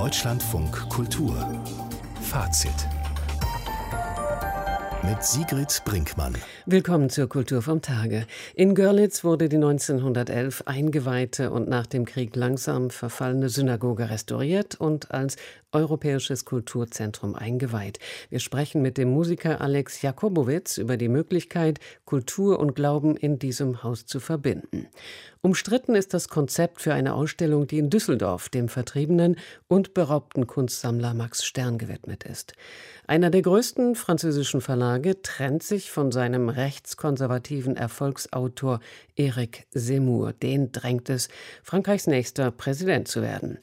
Deutschlandfunk Kultur Fazit mit Sigrid Brinkmann. Willkommen zur Kultur vom Tage. In Görlitz wurde die 1911 eingeweihte und nach dem Krieg langsam verfallene Synagoge restauriert und als Europäisches Kulturzentrum eingeweiht. Wir sprechen mit dem Musiker Alex Jakobowitz über die Möglichkeit, Kultur und Glauben in diesem Haus zu verbinden. Umstritten ist das Konzept für eine Ausstellung, die in Düsseldorf dem vertriebenen und beraubten Kunstsammler Max Stern gewidmet ist. Einer der größten französischen Verlage trennt sich von seinem rechtskonservativen Erfolgsautor Eric Zemmour. Den drängt es, Frankreichs nächster Präsident zu werden.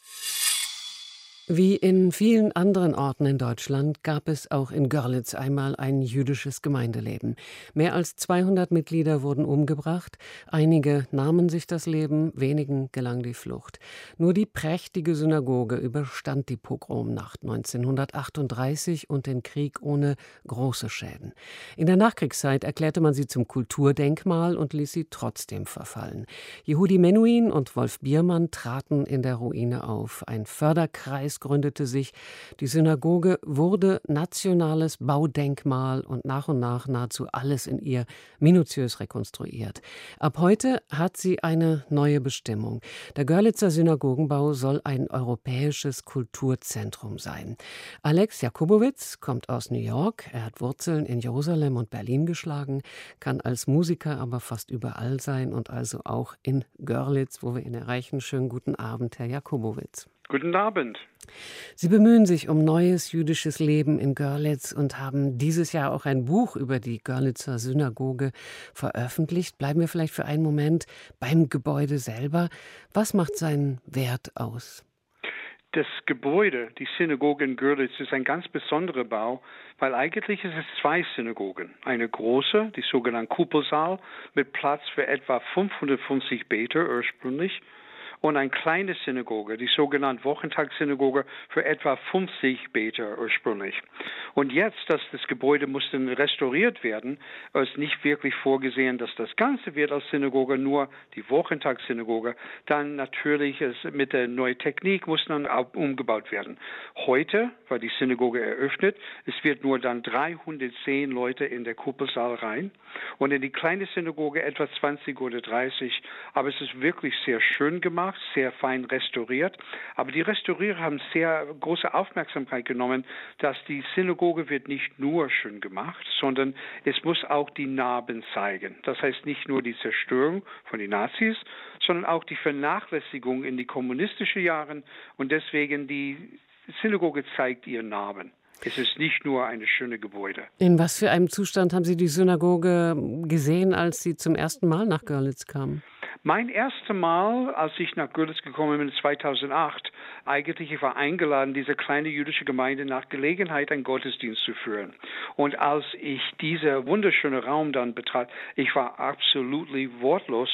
Wie in vielen anderen Orten in Deutschland gab es auch in Görlitz einmal ein jüdisches Gemeindeleben. Mehr als 200 Mitglieder wurden umgebracht, einige nahmen sich das Leben, wenigen gelang die Flucht. Nur die prächtige Synagoge überstand die Pogromnacht 1938 und den Krieg ohne große Schäden. In der Nachkriegszeit erklärte man sie zum Kulturdenkmal und ließ sie trotzdem verfallen. Yehudi Menuhin und Wolf Biermann traten in der Ruine auf. Ein Förderkreis gründete sich. Die Synagoge wurde nationales Baudenkmal und nach und nach nahezu alles in ihr minutiös rekonstruiert. Ab heute hat sie eine neue Bestimmung. Der Görlitzer Synagogenbau soll ein europäisches Kulturzentrum sein. Alex Jakubowitz kommt aus New York. Er hat Wurzeln in Jerusalem und Berlin geschlagen, kann als Musiker aber fast überall sein und also auch in Görlitz, wo wir ihn erreichen. Schönen guten Abend, Herr Jakubowitz. Guten Abend. Sie bemühen sich um neues jüdisches Leben in Görlitz und haben dieses Jahr auch ein Buch über die Görlitzer Synagoge veröffentlicht. Bleiben wir vielleicht für einen Moment beim Gebäude selber. Was macht seinen Wert aus? Das Gebäude, die Synagoge in Görlitz, ist ein ganz besonderer Bau, weil eigentlich ist es zwei Synagogen. Eine große, die sogenannte Kuppelsaal, mit Platz für etwa 550 Beter ursprünglich und eine kleine Synagoge, die sogenannte Wochentagssynagoge, für etwa 50 Beter ursprünglich. Und jetzt, dass das Gebäude musste restauriert werden, ist nicht wirklich vorgesehen, dass das Ganze wird als Synagoge, nur die Wochentagssynagoge. Dann natürlich ist mit der neuen Technik muss dann umgebaut werden. Heute war die Synagoge eröffnet. Es wird nur dann 310 Leute in der Kuppelsaal rein und in die kleine Synagoge etwa 20 oder 30. Aber es ist wirklich sehr schön gemacht gemacht, sehr fein restauriert. Aber die Restaurierer haben sehr große Aufmerksamkeit genommen, dass die Synagoge wird nicht nur schön gemacht, sondern es muss auch die Narben zeigen. Das heißt nicht nur die Zerstörung von den Nazis, sondern auch die Vernachlässigung in die kommunistischen Jahren und deswegen die Synagoge zeigt ihren Narben. Es ist nicht nur eine schöne Gebäude. In was für einem Zustand haben Sie die Synagoge gesehen, als Sie zum ersten Mal nach Görlitz kamen? Mein erstes Mal, als ich nach Görlitz gekommen bin, 2008, eigentlich ich war eingeladen, diese kleine jüdische Gemeinde nach Gelegenheit einen Gottesdienst zu führen. Und als ich dieser wunderschöne Raum dann betrat, ich war absolut wortlos.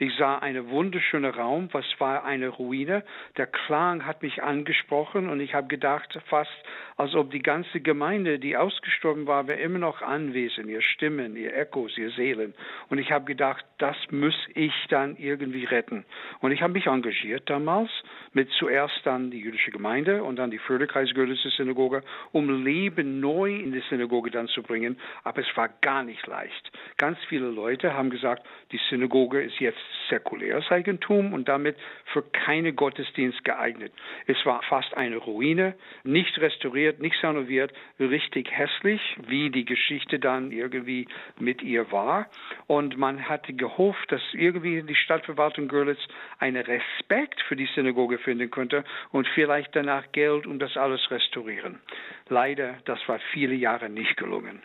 Ich sah einen wunderschönen Raum, was war eine Ruine. Der Klang hat mich angesprochen und ich habe gedacht, fast als ob die ganze Gemeinde, die ausgestorben war, wäre immer noch anwesend, ihr Stimmen, ihr Echos, ihr Seelen. Und ich habe gedacht, das muss ich dann irgendwie retten. Und ich habe mich engagiert damals mit zuerst dann die jüdische Gemeinde und dann die Förderkreisgürlische Synagoge, um Leben neu in die Synagoge dann zu bringen. Aber es war gar nicht leicht. Ganz viele Leute haben gesagt, die Synagoge ist jetzt säkuläres Eigentum und damit für keine Gottesdienst geeignet. Es war fast eine Ruine, nicht restauriert, nicht saniert, richtig hässlich, wie die Geschichte dann irgendwie mit ihr war. Und man hatte gehofft, dass irgendwie die Stadtverwaltung Görlitz einen Respekt für die Synagoge finden könnte und vielleicht danach Geld, um das alles restaurieren. Leider, das war viele Jahre nicht gelungen.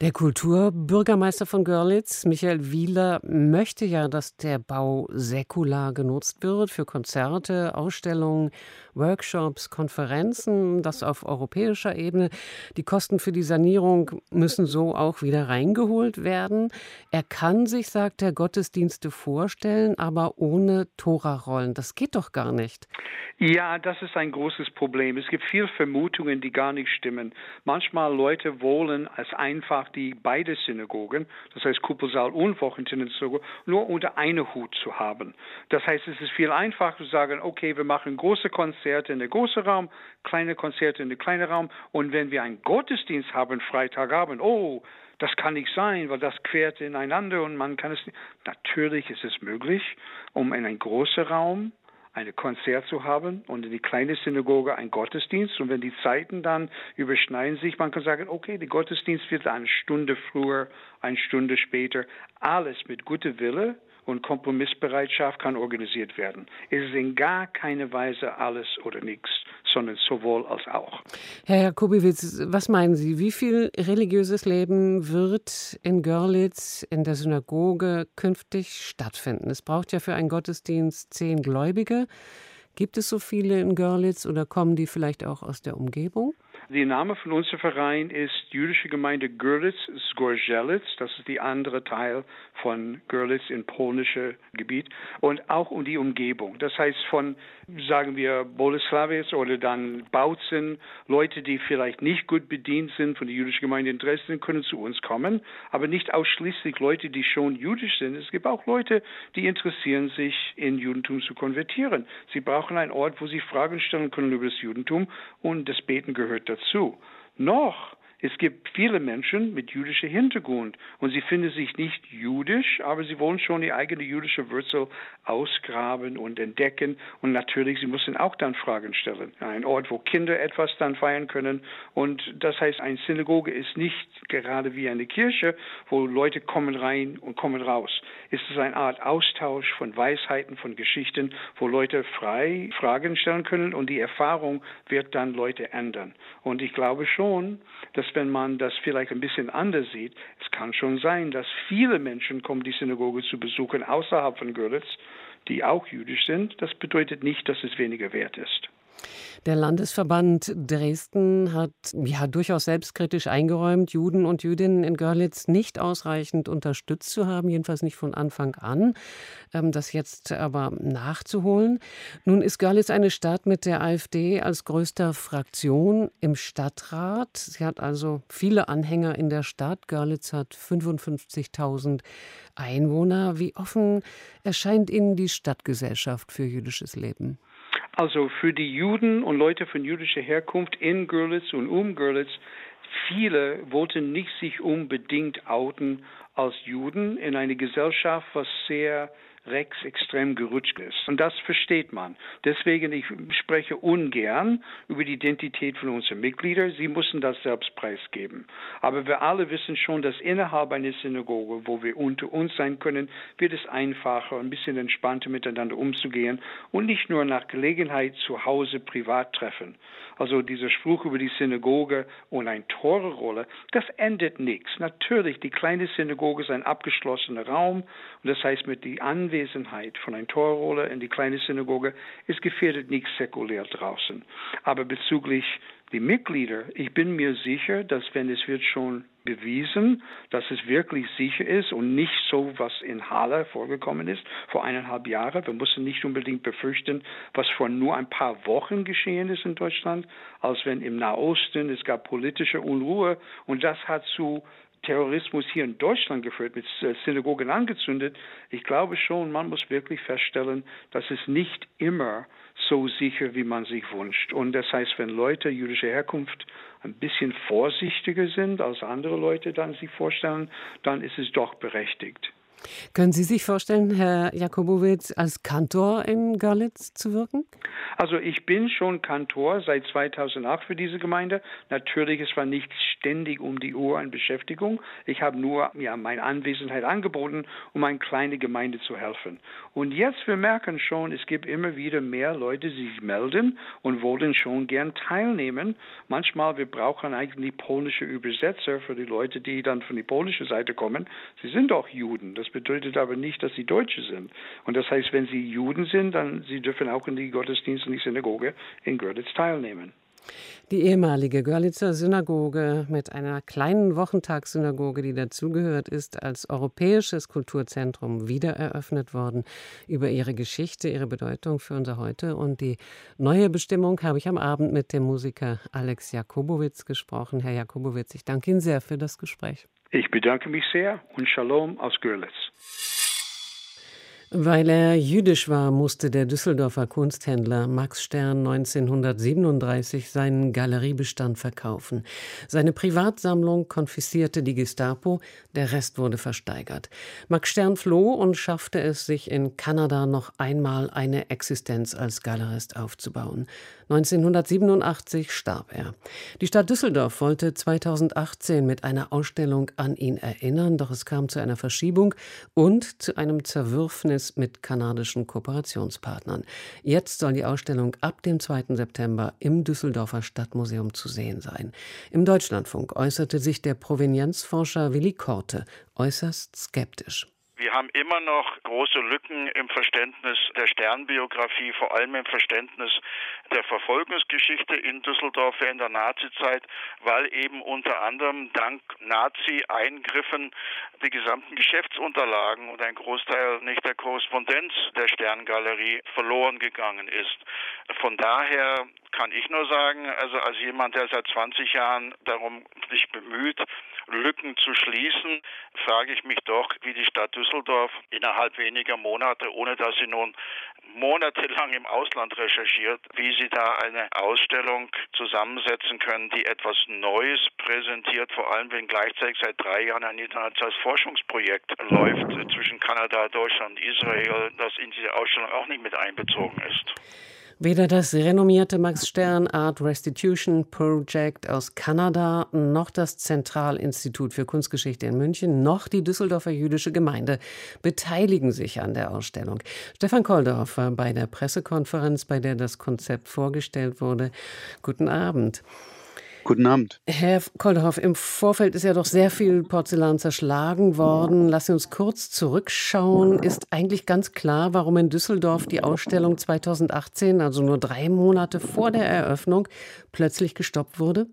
Der Kulturbürgermeister von Görlitz, Michael Wieler, möchte ja, dass der Bau säkular genutzt wird für Konzerte, Ausstellungen, Workshops, Konferenzen, das auf europäischer Ebene. Die Kosten für die Sanierung müssen so auch wieder reingeholt werden. Er kann sich, sagt er, Gottesdienste vorstellen, aber ohne Tora-Rollen. Das geht doch gar nicht. Ja, das ist ein großes Problem. Es gibt viele Vermutungen, die gar nicht stimmen. Manchmal Leute wollen als einfach die beide Synagogen, das heißt Kuppelsaal und Wochensynagoge, nur unter eine Hut zu haben. Das heißt, es ist viel einfacher zu sagen, okay, wir machen große Konzerte in der großen Raum, kleine Konzerte in der kleinen Raum und wenn wir einen Gottesdienst haben Freitagabend, oh, das kann nicht sein, weil das quert ineinander und man kann es nicht. Natürlich ist es möglich, um in einen großen Raum ein Konzert zu haben und in die kleine Synagoge ein Gottesdienst. Und wenn die Zeiten dann überschneiden sich, man kann sagen, okay, der Gottesdienst wird eine Stunde früher, eine Stunde später, alles mit guter Wille und Kompromissbereitschaft kann organisiert werden. Es ist in gar keiner Weise alles oder nichts, sondern sowohl als auch. Herr Jakobowitz, was meinen Sie, wie viel religiöses Leben wird in Görlitz in der Synagoge künftig stattfinden? Es braucht ja für einen Gottesdienst zehn Gläubige. Gibt es so viele in Görlitz oder kommen die vielleicht auch aus der Umgebung? Der Name von unserem Verein ist Jüdische Gemeinde Görlitz Skorzelitz. Das ist die andere Teil von Görlitz im polnischen Gebiet und auch um die Umgebung. Das heißt von, sagen wir, Boleslawiec oder dann Bautzen, Leute, die vielleicht nicht gut bedient sind von der jüdischen Gemeinde in Dresden, können zu uns kommen, aber nicht ausschließlich Leute, die schon jüdisch sind. Es gibt auch Leute, die interessieren sich, in Judentum zu konvertieren. Sie brauchen einen Ort, wo sie Fragen stellen können über das Judentum und das Beten gehört dazu. Noch es gibt viele Menschen mit jüdischem Hintergrund und sie finden sich nicht jüdisch, aber sie wollen schon die eigene jüdische Wurzel ausgraben und entdecken. Und natürlich, sie müssen auch dann Fragen stellen. Ein Ort, wo Kinder etwas dann feiern können. Und das heißt, eine Synagoge ist nicht gerade wie eine Kirche, wo Leute kommen rein und kommen raus. Es ist eine Art Austausch von Weisheiten, von Geschichten, wo Leute frei Fragen stellen können und die Erfahrung wird dann Leute ändern. Und ich glaube schon, dass wenn man das vielleicht ein bisschen anders sieht, es kann schon sein, dass viele Menschen kommen, die Synagoge zu besuchen außerhalb von Görlitz, die auch jüdisch sind. Das bedeutet nicht, dass es weniger wert ist. Der Landesverband Dresden hat ja durchaus selbstkritisch eingeräumt, Juden und Jüdinnen in Görlitz nicht ausreichend unterstützt zu haben, jedenfalls nicht von Anfang an. Ähm, das jetzt aber nachzuholen. Nun ist Görlitz eine Stadt mit der AfD als größter Fraktion im Stadtrat. Sie hat also viele Anhänger in der Stadt. Görlitz hat 55.000 Einwohner. Wie offen erscheint Ihnen die Stadtgesellschaft für jüdisches Leben? Also für die Juden und Leute von jüdischer Herkunft in Görlitz und um Görlitz, viele wollten nicht sich unbedingt outen als Juden in eine Gesellschaft, was sehr rechtsextrem gerutscht ist. Und das versteht man. Deswegen, ich spreche ungern über die Identität von unseren Mitgliedern. Sie müssen das selbst preisgeben. Aber wir alle wissen schon, dass innerhalb einer Synagoge, wo wir unter uns sein können, wird es einfacher, ein bisschen entspannter miteinander umzugehen und nicht nur nach Gelegenheit zu Hause privat treffen. Also dieser Spruch über die Synagoge und eine Torrolle, das endet nichts. Natürlich, die kleine Synagoge ist ein abgeschlossener Raum und das heißt mit der Anwesenheit von einer Torrolle in die kleine Synagoge ist gefährdet nichts säkulär draußen. Aber bezüglich die Mitglieder, ich bin mir sicher, dass wenn es wird schon bewiesen, dass es wirklich sicher ist und nicht so, was in Halle vorgekommen ist vor eineinhalb Jahren. Wir mussten nicht unbedingt befürchten, was vor nur ein paar Wochen geschehen ist in Deutschland, als wenn im Nahosten es gab politische Unruhe und das hat zu Terrorismus hier in Deutschland geführt, mit Synagogen angezündet. Ich glaube schon, man muss wirklich feststellen, dass es nicht immer so sicher, wie man sich wünscht. Und das heißt, wenn Leute jüdischer Herkunft ein bisschen vorsichtiger sind, als andere Leute dann sich vorstellen, dann ist es doch berechtigt. Können Sie sich vorstellen, Herr Jakobowitz, als Kantor in Görlitz zu wirken? Also ich bin schon Kantor seit 2008 für diese Gemeinde. Natürlich, es war nicht ständig um die Uhr an Beschäftigung. Ich habe nur ja, meine Anwesenheit angeboten, um eine kleine Gemeinde zu helfen. Und jetzt, wir merken schon, es gibt immer wieder mehr Leute, die sich melden und wollen schon gern teilnehmen. Manchmal, wir brauchen eigentlich polnische Übersetzer für die Leute, die dann von der polnischen Seite kommen. Sie sind auch Juden. Das bedeutet aber nicht, dass sie Deutsche sind. Und das heißt, wenn sie Juden sind, dann sie dürfen auch in die Gottesdienste und die Synagoge in Görlitz teilnehmen. Die ehemalige Görlitzer Synagoge mit einer kleinen Wochentagssynagoge, die dazugehört, ist als europäisches Kulturzentrum wiedereröffnet worden. Über ihre Geschichte, ihre Bedeutung für unser Heute und die neue Bestimmung habe ich am Abend mit dem Musiker Alex Jakobowitz gesprochen. Herr Jakobowitz, ich danke Ihnen sehr für das Gespräch. Ich bedanke mich sehr und Shalom aus Görlitz. Weil er jüdisch war, musste der Düsseldorfer Kunsthändler Max Stern 1937 seinen Galeriebestand verkaufen. Seine Privatsammlung konfiszierte die Gestapo, der Rest wurde versteigert. Max Stern floh und schaffte es, sich in Kanada noch einmal eine Existenz als Galerist aufzubauen. 1987 starb er. Die Stadt Düsseldorf wollte 2018 mit einer Ausstellung an ihn erinnern, doch es kam zu einer Verschiebung und zu einem Zerwürfnis mit kanadischen Kooperationspartnern. Jetzt soll die Ausstellung ab dem 2. September im Düsseldorfer Stadtmuseum zu sehen sein. Im Deutschlandfunk äußerte sich der Provenienzforscher Willi Korte äußerst skeptisch. Wir haben immer noch große Lücken im Verständnis der Sternbiografie, vor allem im Verständnis der Verfolgungsgeschichte in Düsseldorf während der Nazizeit, weil eben unter anderem dank Nazi-Eingriffen die gesamten Geschäftsunterlagen und ein Großteil nicht der Korrespondenz der Sterngalerie verloren gegangen ist. Von daher kann ich nur sagen, also als jemand, der seit 20 Jahren darum sich bemüht, Lücken zu schließen, frage ich mich doch, wie die Stadt Düsseldorf innerhalb weniger Monate, ohne dass sie nun monatelang im Ausland recherchiert, wie sie da eine Ausstellung zusammensetzen können, die etwas Neues präsentiert, vor allem wenn gleichzeitig seit drei Jahren ein internationales Forschungsprojekt läuft zwischen Kanada, Deutschland und Israel, das in diese Ausstellung auch nicht mit einbezogen ist. Weder das renommierte Max Stern Art Restitution Project aus Kanada, noch das Zentralinstitut für Kunstgeschichte in München, noch die Düsseldorfer jüdische Gemeinde beteiligen sich an der Ausstellung. Stefan Koldorf war bei der Pressekonferenz, bei der das Konzept vorgestellt wurde. Guten Abend. Guten Abend. Herr Kolderhoff, im Vorfeld ist ja doch sehr viel Porzellan zerschlagen worden. Lassen Sie uns kurz zurückschauen. Ist eigentlich ganz klar, warum in Düsseldorf die Ausstellung 2018, also nur drei Monate vor der Eröffnung, plötzlich gestoppt wurde?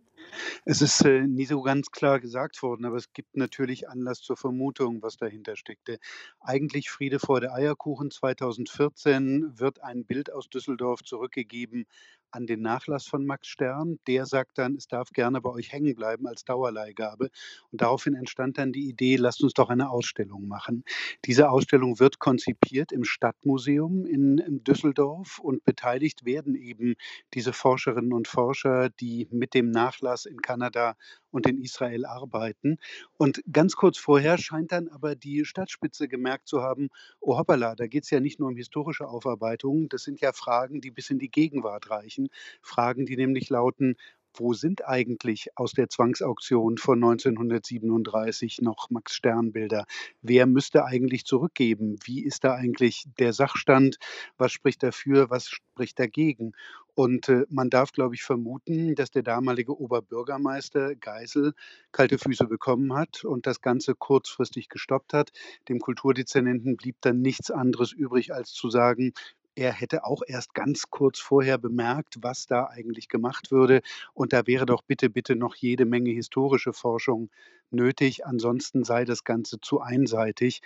Es ist äh, nie so ganz klar gesagt worden, aber es gibt natürlich Anlass zur Vermutung, was dahinter steckte. Eigentlich Friede vor der Eierkuchen 2014 wird ein Bild aus Düsseldorf zurückgegeben an den Nachlass von Max Stern. Der sagt dann, es darf gerne bei euch hängen bleiben als Dauerleihgabe. Und daraufhin entstand dann die Idee, lasst uns doch eine Ausstellung machen. Diese Ausstellung wird konzipiert im Stadtmuseum in, in Düsseldorf und beteiligt werden eben diese Forscherinnen und Forscher, die mit dem Nachlass in Kanada und in Israel arbeiten. Und ganz kurz vorher scheint dann aber die Stadtspitze gemerkt zu haben, oh hoppala, da geht es ja nicht nur um historische Aufarbeitungen, das sind ja Fragen, die bis in die Gegenwart reichen. Fragen, die nämlich lauten, wo sind eigentlich aus der Zwangsauktion von 1937 noch Max Stern Bilder? Wer müsste eigentlich zurückgeben? Wie ist da eigentlich der Sachstand? Was spricht dafür? Was spricht dagegen? Und äh, man darf, glaube ich, vermuten, dass der damalige Oberbürgermeister Geisel kalte Füße bekommen hat und das Ganze kurzfristig gestoppt hat. Dem Kulturdezernenten blieb dann nichts anderes übrig, als zu sagen, er hätte auch erst ganz kurz vorher bemerkt, was da eigentlich gemacht würde. Und da wäre doch bitte, bitte noch jede Menge historische Forschung nötig. Ansonsten sei das Ganze zu einseitig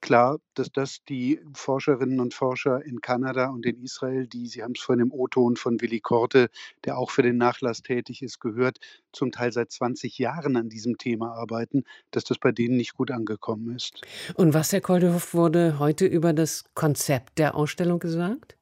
klar, dass das die Forscherinnen und Forscher in Kanada und in Israel, die, Sie haben es vorhin im O-Ton von Willi Korte, der auch für den Nachlass tätig ist, gehört, zum Teil seit 20 Jahren an diesem Thema arbeiten, dass das bei denen nicht gut angekommen ist. Und was, Herr Koldehoff, wurde heute über das Konzept der Ausstellung gesagt?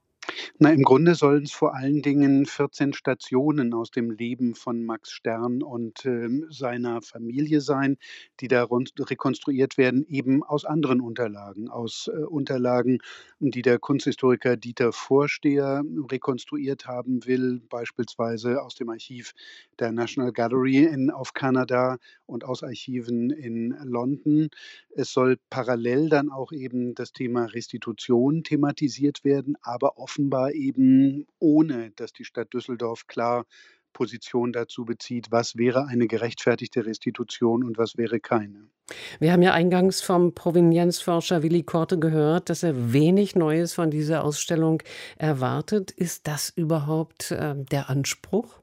Na, im Grunde sollen es vor allen Dingen 14 Stationen aus dem Leben von Max Stern und ähm, seiner Familie sein, die da rekonstruiert werden, eben aus anderen Unterlagen, aus äh, Unterlagen, die der Kunsthistoriker Dieter Vorsteher rekonstruiert haben will, beispielsweise aus dem Archiv der National Gallery in, auf Kanada und aus Archiven in London. Es soll parallel dann auch eben das Thema Restitution thematisiert werden, aber offen offenbar eben ohne, dass die Stadt Düsseldorf klar Position dazu bezieht, was wäre eine gerechtfertigte Restitution und was wäre keine. Wir haben ja eingangs vom Provenienzforscher Willi Korte gehört, dass er wenig Neues von dieser Ausstellung erwartet. Ist das überhaupt äh, der Anspruch?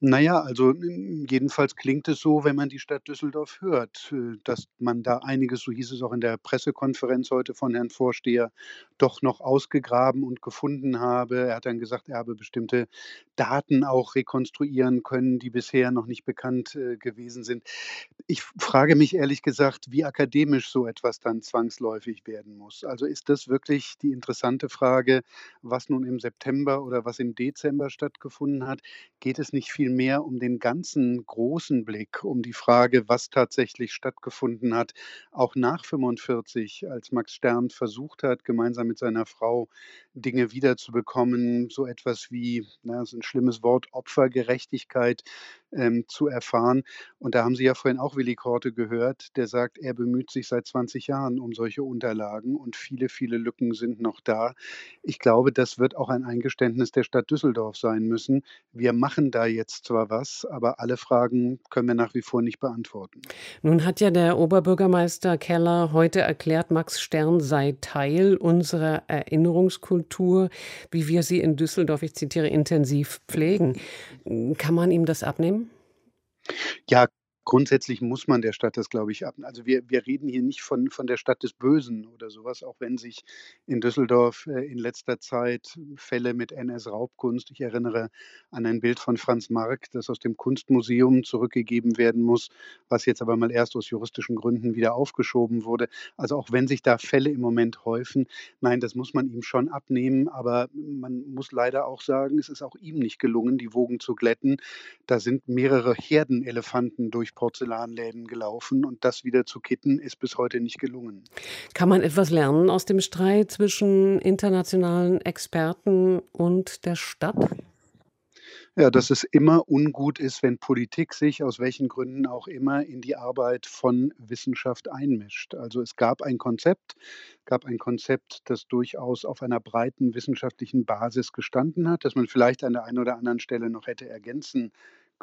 Naja, also, hm, jedenfalls klingt es so, wenn man die Stadt Düsseldorf hört, äh, dass man da einiges, so hieß es auch in der Pressekonferenz heute von Herrn Vorsteher, doch noch ausgegraben und gefunden habe. Er hat dann gesagt, er habe bestimmte Daten auch rekonstruieren können, die bisher noch nicht bekannt, äh, gewesen sind. Ich frage mich ehrlich gesagt, wie akademisch so etwas dann zwangsläufig werden muss. Also, ist das wirklich die interessante Frage, was nun im September oder was im Dezember stattgefunden hat? Geht es nicht vielmehr um den ganzen großen Blick, um die Frage, was tatsächlich stattgefunden hat, auch nach 45, als Max Stern versucht hat, gemeinsam mit seiner Frau Dinge wiederzubekommen, so etwas wie, na, das ist 'n schlimmes Wort, Opfergerechtigkeit, ähm, zu erfahren. Und da haben Sie ja vorhin auch Willi Korte gehört, der sagt, er bemüht sich seit 20 Jahren um solche Unterlagen und viele, viele Lücken sind noch da. Ich glaube, das wird auch ein Eingeständnis der Stadt Düsseldorf sein müssen. Wir machen da jetzt zwar was, aber alle Fragen können wir nach wie vor nicht beantworten. Nun hat ja der Oberbürgermeister Keller heute erklärt, Max Stern sei Teil unserer Erinnerungskultur, wie wir sie in Düsseldorf, ich zitiere, intensiv pflegen. Kann man ihm das abnehmen? Ja, grundsätzlich muss man der Stadt das, glaube ich, ab also wir wir reden hier nicht von von der Stadt des Bösen oder sowas, auch wenn sich in Düsseldorf, äh, in letzter Zeit Fälle mit NS-Raubkunst ich erinnere an ein Bild von Franz Marc, das aus dem Kunstmuseum zurückgegeben werden muss, was jetzt aber mal erst aus juristischen Gründen wieder aufgeschoben wurde. Also, auch wenn sich da Fälle im Moment häufen, nein, das muss man ihm schon abnehmen, aber man muss leider auch sagen, es ist auch ihm nicht gelungen, die Wogen zu glätten. Da sind mehrere Herdenelefanten durch Porzellanläden gelaufen und das wieder zu kitten, ist bis heute nicht gelungen. Kann man etwas lernen aus dem Streit zwischen internationalen Experten und der Stadt? Ja, dass es immer ungut ist, wenn Politik sich aus welchen Gründen auch immer in die Arbeit von Wissenschaft einmischt. Also es gab ein Konzept, gab ein Konzept, das durchaus auf einer breiten wissenschaftlichen Basis gestanden hat, das man vielleicht an der einen oder anderen Stelle noch hätte ergänzen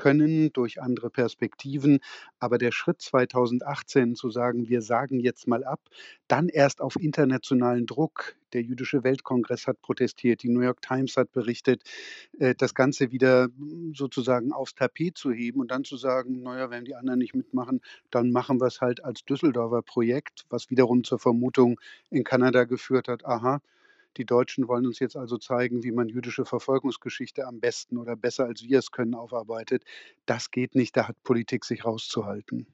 können durch andere Perspektiven. Aber der Schritt 2018 zu sagen, wir sagen jetzt mal ab, dann erst auf internationalen Druck. Der Jüdische Weltkongress hat protestiert, die New York Times hat berichtet, äh, das Ganze wieder hm, sozusagen aufs Tapet zu heben und dann zu sagen, naja, wenn die anderen nicht mitmachen, dann machen wir es halt als Düsseldorfer Projekt, was wiederum zur Vermutung in Kanada geführt hat, aha, die Deutschen wollen uns jetzt also zeigen, wie man jüdische Verfolgungsgeschichte am besten oder besser als wir es können aufarbeitet. Das geht nicht, da hat Politik sich rauszuhalten.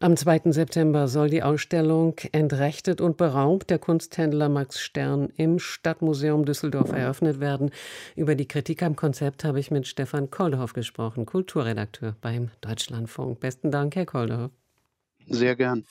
Am 2. September soll die Ausstellung Entrechtet und beraubt der Kunsthändler Max Stern im Stadtmuseum Düsseldorf eröffnet werden. Über die Kritik am Konzept habe ich mit Stefan Koldhoff gesprochen, Kulturredakteur beim Deutschlandfunk. Besten Dank, Herr Koldhoff. Sehr gern.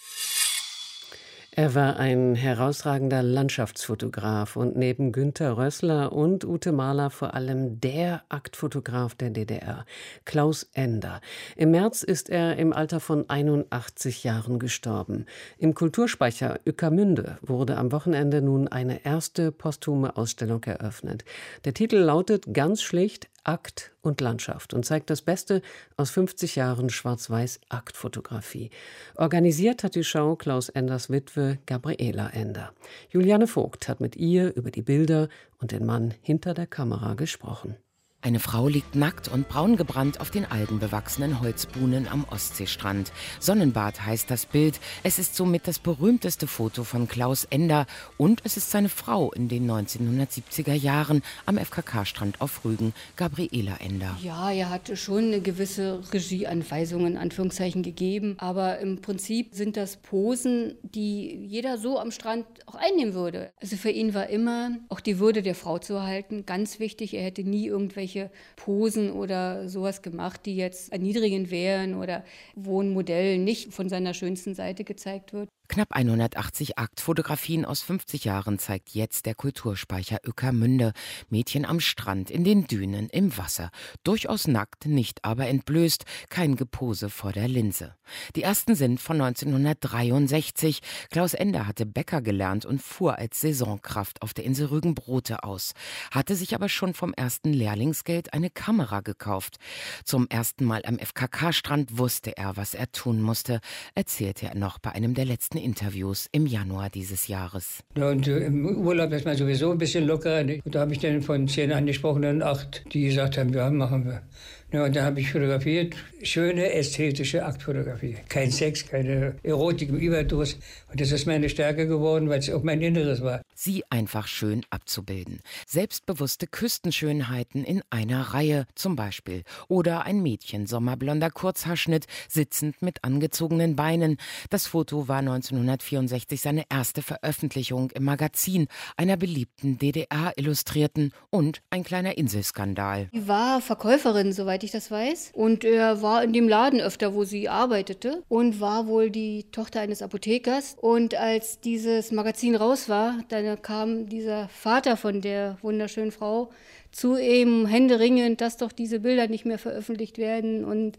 Er war ein herausragender Landschaftsfotograf und neben Günter Rössler und Ute Mahler vor allem der Aktfotograf der DDR, Klaus Ender. Im März ist er im Alter von 81 Jahren gestorben. Im Kulturspeicher Ueckermünde wurde am Wochenende nun eine erste posthume Ausstellung eröffnet. Der Titel lautet ganz schlicht Akt und Landschaft und zeigt das Beste aus 50 Jahren Schwarz-Weiß-Aktfotografie. Organisiert hat die Show Klaus Enders Witwe Gabriela Ender. Juliane Vogt hat mit ihr über die Bilder und den Mann hinter der Kamera gesprochen. Eine Frau liegt nackt und braun gebrannt auf den algenbewachsenen Holzbuhnen am Ostseestrand. Sonnenbad heißt das Bild. Es ist somit das berühmteste Foto von Klaus Ender und es ist seine Frau in den 1970er Jahren am FKK-Strand auf Rügen, Gabriela Ender. Ja, er hatte schon eine gewisse Regieanweisungen in Anführungszeichen gegeben, aber im Prinzip sind das Posen, die jeder so am Strand auch einnehmen würde. Also für ihn war immer auch die Würde der Frau zu erhalten ganz wichtig. Er hätte nie irgendwelche irgendwelche Posen oder sowas gemacht, die jetzt erniedrigend wären oder wo ein Modell nicht von seiner schönsten Seite gezeigt wird. Knapp 180 Aktfotografien aus 50 Jahren zeigt jetzt der Kulturspeicher Ueckermünde. Mädchen am Strand, in den Dünen, im Wasser. Durchaus nackt, nicht aber entblößt, kein Gepose vor der Linse. Die ersten sind von 1963. Klaus Ender hatte Bäcker gelernt und fuhr als Saisonkraft auf der Insel Rügenbrote aus, hatte sich aber schon vom ersten Lehrlingsgeld eine Kamera gekauft. Zum ersten Mal am FKK-Strand wusste er, was er tun musste, erzählte er noch bei einem der letzten Interviews im Januar dieses Jahres. Und äh, im Urlaub ist man sowieso ein bisschen locker. Und da habe ich dann von zehn angesprochenen acht, die gesagt haben, ja, machen wir. Ja, und da habe ich fotografiert, schöne ästhetische Aktfotografie. Kein Sex, keine Erotik im Überdruss. Und das ist meine Stärke geworden, weil es auch mein Inneres war. Sie einfach schön abzubilden. Selbstbewusste Küstenschönheiten in einer Reihe zum Beispiel. Oder ein Mädchen, sommerblonder Kurzhaarschnitt, sitzend mit angezogenen Beinen. Das Foto war 1964 seine erste Veröffentlichung im Magazin einer beliebten DDR-Illustrierten und ein kleiner Inselskandal. Sie war Verkäuferin, soweit ich das weiß. Und er war in dem Laden öfter, wo sie arbeitete und war wohl die Tochter eines Apothekers. Und als dieses Magazin raus war, dann kam dieser Vater von der wunderschönen Frau zu ihm, händeringend, dass doch diese Bilder nicht mehr veröffentlicht werden. Und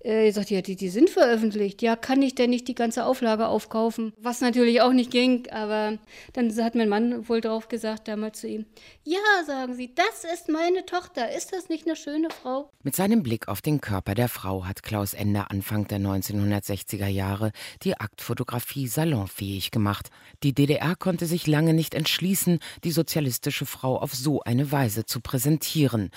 äh, sagt, ja, die, die sind veröffentlicht. Ja, kann ich denn nicht die ganze Auflage aufkaufen? Was natürlich auch nicht ging, aber dann hat mein Mann wohl drauf gesagt, damals zu ihm, ja, sagen Sie, das ist meine Tochter. Ist das nicht eine schöne Frau? Mit seinem Blick auf den Körper der Frau hat Klaus Ender Anfang der 1960er Jahre die Aktfotografie salonfähig gemacht. Die DDR konnte sich lange nicht entschließen, die sozialistische Frau auf so eine Weise zu präsentieren.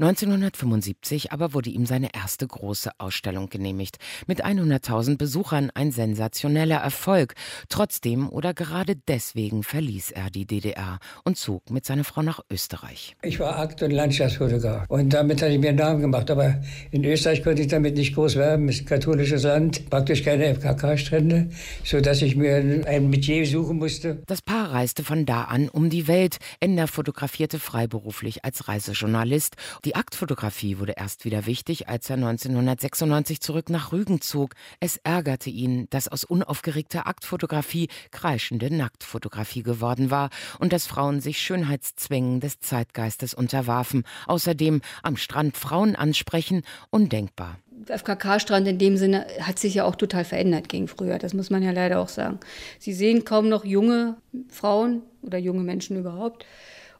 1975 aber wurde ihm seine erste große Ausstellung Ausstellung genehmigt. Mit 100.000 Besuchern ein sensationeller Erfolg. Trotzdem oder gerade deswegen verließ er die DDR und zog mit seiner Frau nach Österreich. Ich war Akt- und Landschaftsfotograf und damit hatte ich mir einen Namen gemacht. Aber in Österreich konnte ich damit nicht groß werben. Es ist ein katholisches Land, praktisch keine FKK-Strände, sodass ich mir ein Metier suchen musste. Das Paar reiste von da an um die Welt. Ender fotografierte freiberuflich als Reisejournalist. Die Aktfotografie wurde erst wieder wichtig, als er 1996 1990 zurück nach Rügen zog. Es ärgerte ihn, dass aus unaufgeregter Aktfotografie kreischende Nacktfotografie geworden war und dass Frauen sich Schönheitszwängen des Zeitgeistes unterwarfen. Außerdem am Strand Frauen ansprechen, undenkbar. FKK-Strand in dem Sinne hat sich ja auch total verändert gegen früher. Das muss man ja leider auch sagen. Sie sehen kaum noch junge Frauen oder junge Menschen überhaupt.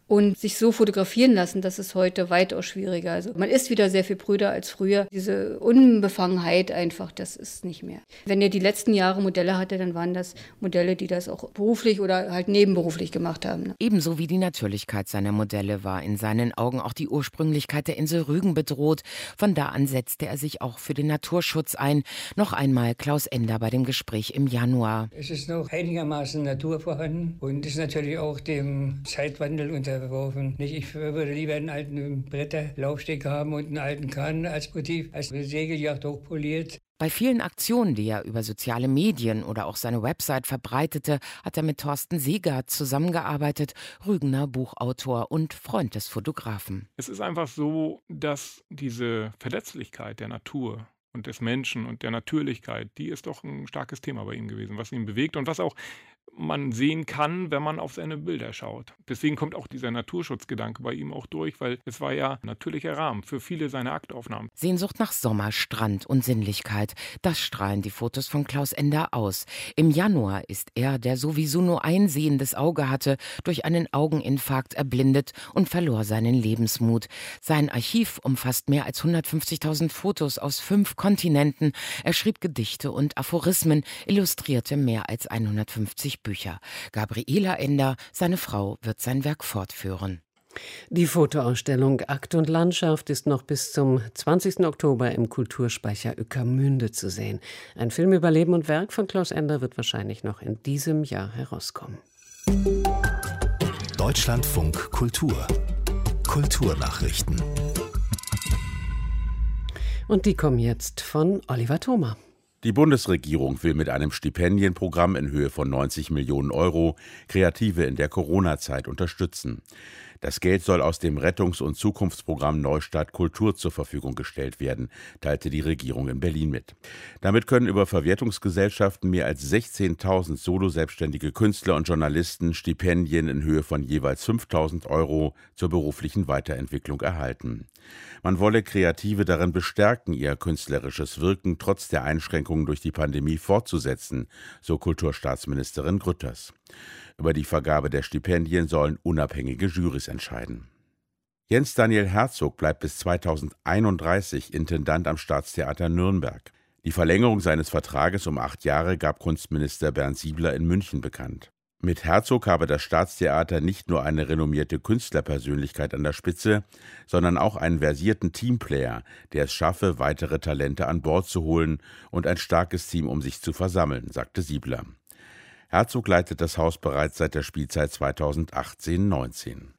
Und sich so fotografieren lassen, das ist heute weitaus schwieriger. Also man ist wieder sehr viel brüder als früher. Diese Unbefangenheit einfach, das ist nicht mehr. Wenn er die letzten Jahre Modelle hatte, dann waren das Modelle, die das auch beruflich oder halt nebenberuflich gemacht haben. Ne? Ebenso wie die Natürlichkeit seiner Modelle war in seinen Augen auch die Ursprünglichkeit der Insel Rügen bedroht. Von da an setzte er sich auch für den Naturschutz ein. Noch einmal Klaus Ender bei dem Gespräch im Januar. Es ist noch einigermaßen Natur vorhanden und ist natürlich auch dem Zeitwandel unter verworfen. Nicht, ich würde lieber einen alten Bretterlaufsteg haben und einen alten Kahn als Motiv, als Segeljacht hochpoliert. Bei vielen Aktionen, die er über soziale Medien oder auch seine Website verbreitete, hat er mit Thorsten Seegert zusammengearbeitet, Rügener Buchautor und Freund des Fotografen. Es ist einfach so, dass diese Verletzlichkeit der Natur und des Menschen und der Natürlichkeit, die ist doch ein starkes Thema bei ihm gewesen, was ihn bewegt und was auch man sehen kann, wenn man auf seine Bilder schaut. Deswegen kommt auch dieser Naturschutzgedanke bei ihm auch durch, weil es war ja natürlicher Rahmen für viele seiner Aktaufnahmen. Sehnsucht nach Sommer, Strand und Sinnlichkeit, das strahlen die Fotos von Klaus Ender aus. Im Januar ist er, der sowieso nur ein sehendes Auge hatte, durch einen Augeninfarkt erblindet und verlor seinen Lebensmut. Sein Archiv umfasst mehr als 150.000 Fotos aus fünf Kontinenten. Er schrieb Gedichte und Aphorismen, illustrierte mehr als 150 Bücher. Gabriela Ender, seine Frau, wird sein Werk fortführen. Die Fotoausstellung Akt und Landschaft ist noch bis zum 20. Oktober im Kulturspeicher Ueckermünde zu sehen. Ein Film über Leben und Werk von Klaus Ender wird wahrscheinlich noch in diesem Jahr herauskommen. Deutschlandfunk Kultur Kulturnachrichten. Und die kommen jetzt von Oliver Thoma. Die Bundesregierung will mit einem Stipendienprogramm in Höhe von 90 Millionen Euro Kreative in der Corona-Zeit unterstützen. Das Geld soll aus dem Rettungs- und Zukunftsprogramm Neustadt Kultur zur Verfügung gestellt werden, teilte die Regierung in Berlin mit. Damit können über Verwertungsgesellschaften mehr als 16.000 solo-selbstständige Künstler und Journalisten Stipendien in Höhe von jeweils 5.000 Euro zur beruflichen Weiterentwicklung erhalten. Man wolle Kreative darin bestärken, ihr künstlerisches Wirken trotz der Einschränkungen durch die Pandemie fortzusetzen, so Kulturstaatsministerin Grütters. Über die Vergabe der Stipendien sollen unabhängige Jurys entscheiden. Jens Daniel Herzog bleibt bis 2031 Intendant am Staatstheater Nürnberg. Die Verlängerung seines Vertrages um acht Jahre gab Kunstminister Bernd Siebler in München bekannt. Mit Herzog habe das Staatstheater nicht nur eine renommierte Künstlerpersönlichkeit an der Spitze, sondern auch einen versierten Teamplayer, der es schaffe, weitere Talente an Bord zu holen und ein starkes Team um sich zu versammeln, sagte Siebler. Herzog leitet das Haus bereits seit der Spielzeit 2018-19.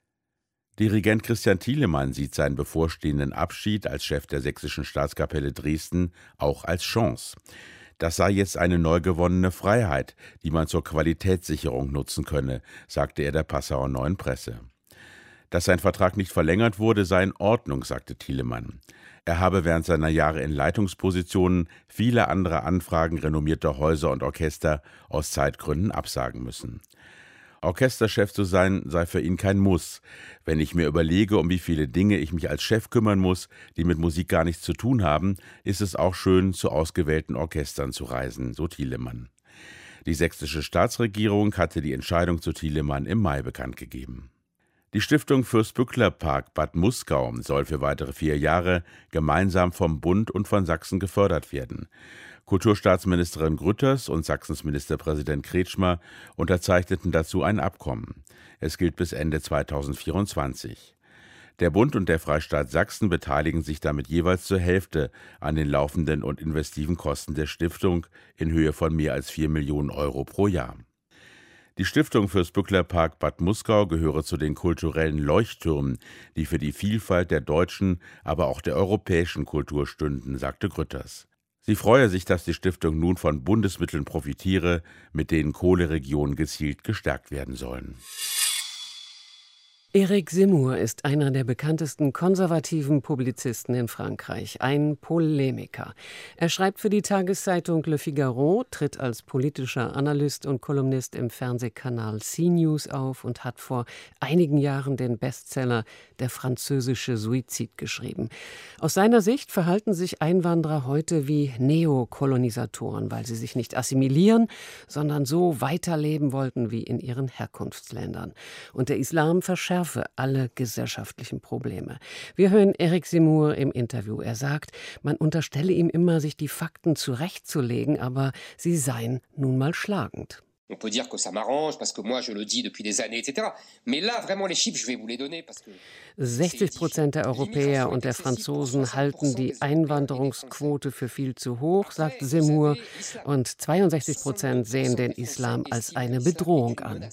Dirigent Christian Thielemann sieht seinen bevorstehenden Abschied als Chef der Sächsischen Staatskapelle Dresden auch als Chance. Das sei jetzt eine neu gewonnene Freiheit, die man zur Qualitätssicherung nutzen könne, sagte er der Passauer Neuen Presse. Dass sein Vertrag nicht verlängert wurde, sei in Ordnung, sagte Thielemann. Er habe während seiner Jahre in Leitungspositionen viele andere Anfragen renommierter Häuser und Orchester aus Zeitgründen absagen müssen. Orchesterchef zu sein sei für ihn kein Muss. Wenn ich mir überlege, um wie viele Dinge ich mich als Chef kümmern muss, die mit Musik gar nichts zu tun haben, ist es auch schön, zu ausgewählten Orchestern zu reisen, so Thielemann. Die sächsische Staatsregierung hatte die Entscheidung zu Thielemann im Mai bekannt gegeben. Die Stiftung Fürstbückler Park Bad Muskau soll für weitere vier Jahre gemeinsam vom Bund und von Sachsen gefördert werden. Kulturstaatsministerin Grütters und Sachsens Ministerpräsident Kretschmer unterzeichneten dazu ein Abkommen. Es gilt bis Ende 2024. Der Bund und der Freistaat Sachsen beteiligen sich damit jeweils zur Hälfte an den laufenden und investiven Kosten der Stiftung in Höhe von mehr als 4 Millionen Euro pro Jahr. Die Stiftung fürs Bücklerpark Bad Muskau gehöre zu den kulturellen Leuchttürmen, die für die Vielfalt der deutschen, aber auch der europäischen Kultur stünden, sagte Grütters. Sie freue sich, dass die Stiftung nun von Bundesmitteln profitiere, mit denen Kohleregionen gezielt gestärkt werden sollen. Eric Zemmour ist einer der bekanntesten konservativen Publizisten in Frankreich, ein Polemiker. Er schreibt für die Tageszeitung Le Figaro, tritt als politischer Analyst und Kolumnist im Fernsehkanal CNews auf und hat vor einigen Jahren den Bestseller Der französische Suizid geschrieben. Aus seiner Sicht verhalten sich Einwanderer heute wie Neokolonisatoren, weil sie sich nicht assimilieren, sondern so weiterleben wollten wie in ihren Herkunftsländern. Und der Islam verschärft für alle gesellschaftlichen Probleme. Wir hören Eric Seymour im Interview. Er sagt, man unterstelle ihm immer, sich die Fakten zurechtzulegen, aber sie seien nun mal schlagend. On peut dire que ça m'arrange parce que moi je le dis depuis des années, etc. Mais là vraiment les chiffres, je vais vous les donner parce que 60 Prozent der Europäer und der Franzosen halten die Einwanderungsquote für viel zu hoch, sagt Seymour, und 62 Prozent sehen den Islam als eine Bedrohung an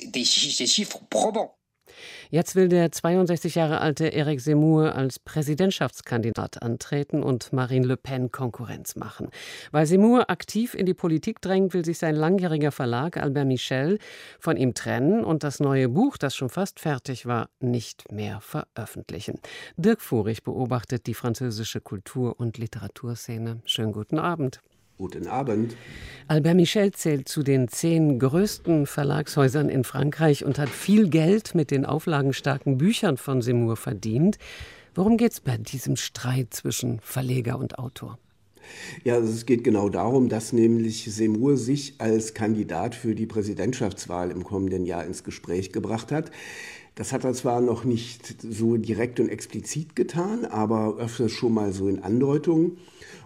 des, chiffres probants. Jetzt will der 62 Jahre alte Eric Zemmour als Präsidentschaftskandidat antreten und Marine Le Pen Konkurrenz machen. Weil Zemmour aktiv in die Politik drängt, will sich sein langjähriger Verlag Albert Michel von ihm trennen und das neue Buch, das schon fast fertig war, nicht mehr veröffentlichen. Dirk Furich beobachtet die französische Kultur- und Literaturszene. Schönen guten Abend. Guten Abend. Albert Michel zählt zu den zehn größten Verlagshäusern in Frankreich und hat viel Geld mit den auflagenstarken Büchern von Seymour verdient. Worum geht es bei diesem Streit zwischen Verleger und Autor? Ja, also es geht genau darum, dass nämlich Seymour sich als Kandidat für die Präsidentschaftswahl im kommenden Jahr ins Gespräch gebracht hat. Das hat er zwar noch nicht so direkt und explizit getan, aber öfters schon mal so in Andeutungen.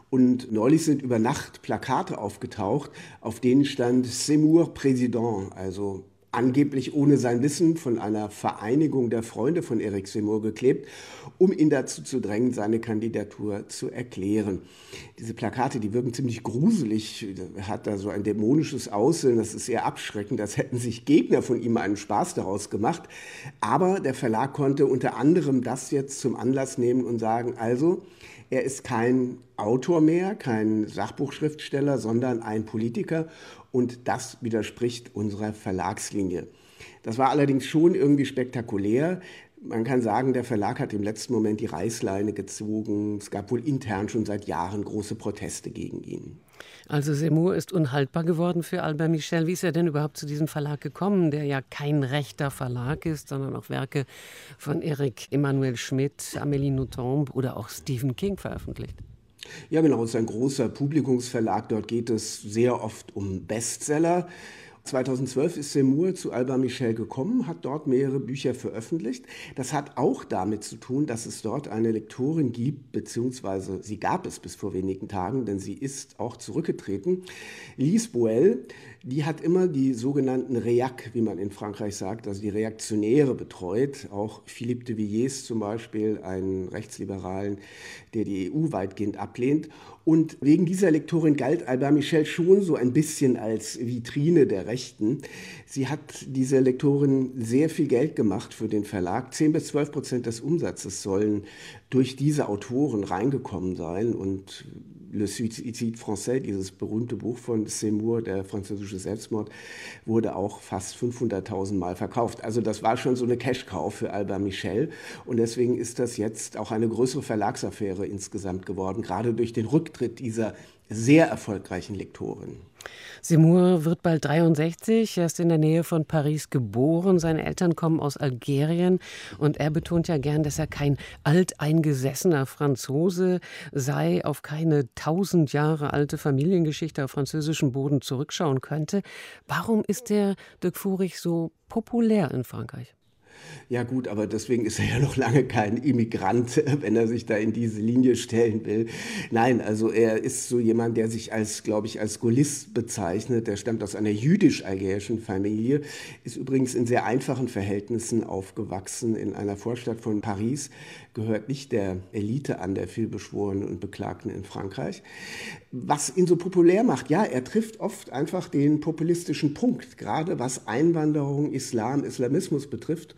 Und neulich sind über Nacht Plakate aufgetaucht, auf denen stand Seymour Président, also angeblich ohne sein Wissen von einer Vereinigung der Freunde von Eric Seymour geklebt, um ihn dazu zu drängen, seine Kandidatur zu erklären. Diese Plakate, die wirken ziemlich gruselig, hat da so ein dämonisches Aussehen, das ist sehr abschreckend, das hätten sich Gegner von ihm einen Spaß daraus gemacht. Aber der Verlag konnte unter anderem das jetzt zum Anlass nehmen und sagen, also, er ist kein Autor mehr, kein Sachbuchschriftsteller, sondern ein Politiker und das widerspricht unserer Verlagslinie. Das war allerdings schon irgendwie spektakulär. Man kann sagen, der Verlag hat im letzten Moment die Reißleine gezogen. Es gab wohl intern schon seit Jahren große Proteste gegen ihn. Also Seymour ist unhaltbar geworden für Albert Michel. Wie ist er denn überhaupt zu diesem Verlag gekommen, der ja kein rechter Verlag ist, sondern auch Werke von Eric Emmanuel Schmidt, Amélie Nothomb oder auch Stephen King veröffentlicht? Ja, genau, es ist ein großer Publikumsverlag. Dort geht es sehr oft um Bestseller. 2012 ist Seymour zu Alba Michel gekommen, hat dort mehrere Bücher veröffentlicht. Das hat auch damit zu tun, dass es dort eine Lektorin gibt, beziehungsweise sie gab es bis vor wenigen Tagen, denn sie ist auch zurückgetreten. Lise Boel, die hat immer die sogenannten Réac, wie man in Frankreich sagt, also die Reaktionäre betreut. Auch Philippe de Villiers zum Beispiel, einen Rechtsliberalen, der die EU weitgehend ablehnt. Und wegen dieser Lektorin galt Albert Michel schon so ein bisschen als Vitrine der Rechten. Sie hat diese Lektorin sehr viel Geld gemacht für den Verlag. 10 bis 12 Prozent des Umsatzes sollen durch diese Autoren reingekommen sein. Und Le Suicide Français, dieses berühmte Buch von Seymour, der französische Selbstmord, wurde auch fast 500.000 Mal verkauft. Also das war schon so eine Cash-Cow für Albert Michel. Und deswegen ist das jetzt auch eine größere Verlagsaffäre insgesamt geworden, gerade durch den Rücktritt dieser sehr erfolgreichen Lektorin. Seymour wird bald 63, er ist in der Nähe von Paris geboren. Seine Eltern kommen aus Algerien und er betont ja gern, dass er kein alteingesessener Franzose sei, auf keine tausend Jahre alte Familiengeschichte auf französischem Boden zurückschauen könnte. Warum ist der Dirk Furich so populär in Frankreich? Ja gut, aber deswegen ist er ja noch lange kein Immigrant, wenn er sich da in diese Linie stellen will. Nein, also er ist so jemand, der sich als, glaube ich, als Gaullist bezeichnet. Der stammt aus einer jüdisch-algerischen Familie, ist übrigens in sehr einfachen Verhältnissen aufgewachsen in einer Vorstadt von Paris, gehört nicht der Elite an, der vielbeschworenen und Beklagten in Frankreich. Was ihn so populär macht, ja, er trifft oft einfach den populistischen Punkt, gerade was Einwanderung, Islam, Islamismus betrifft.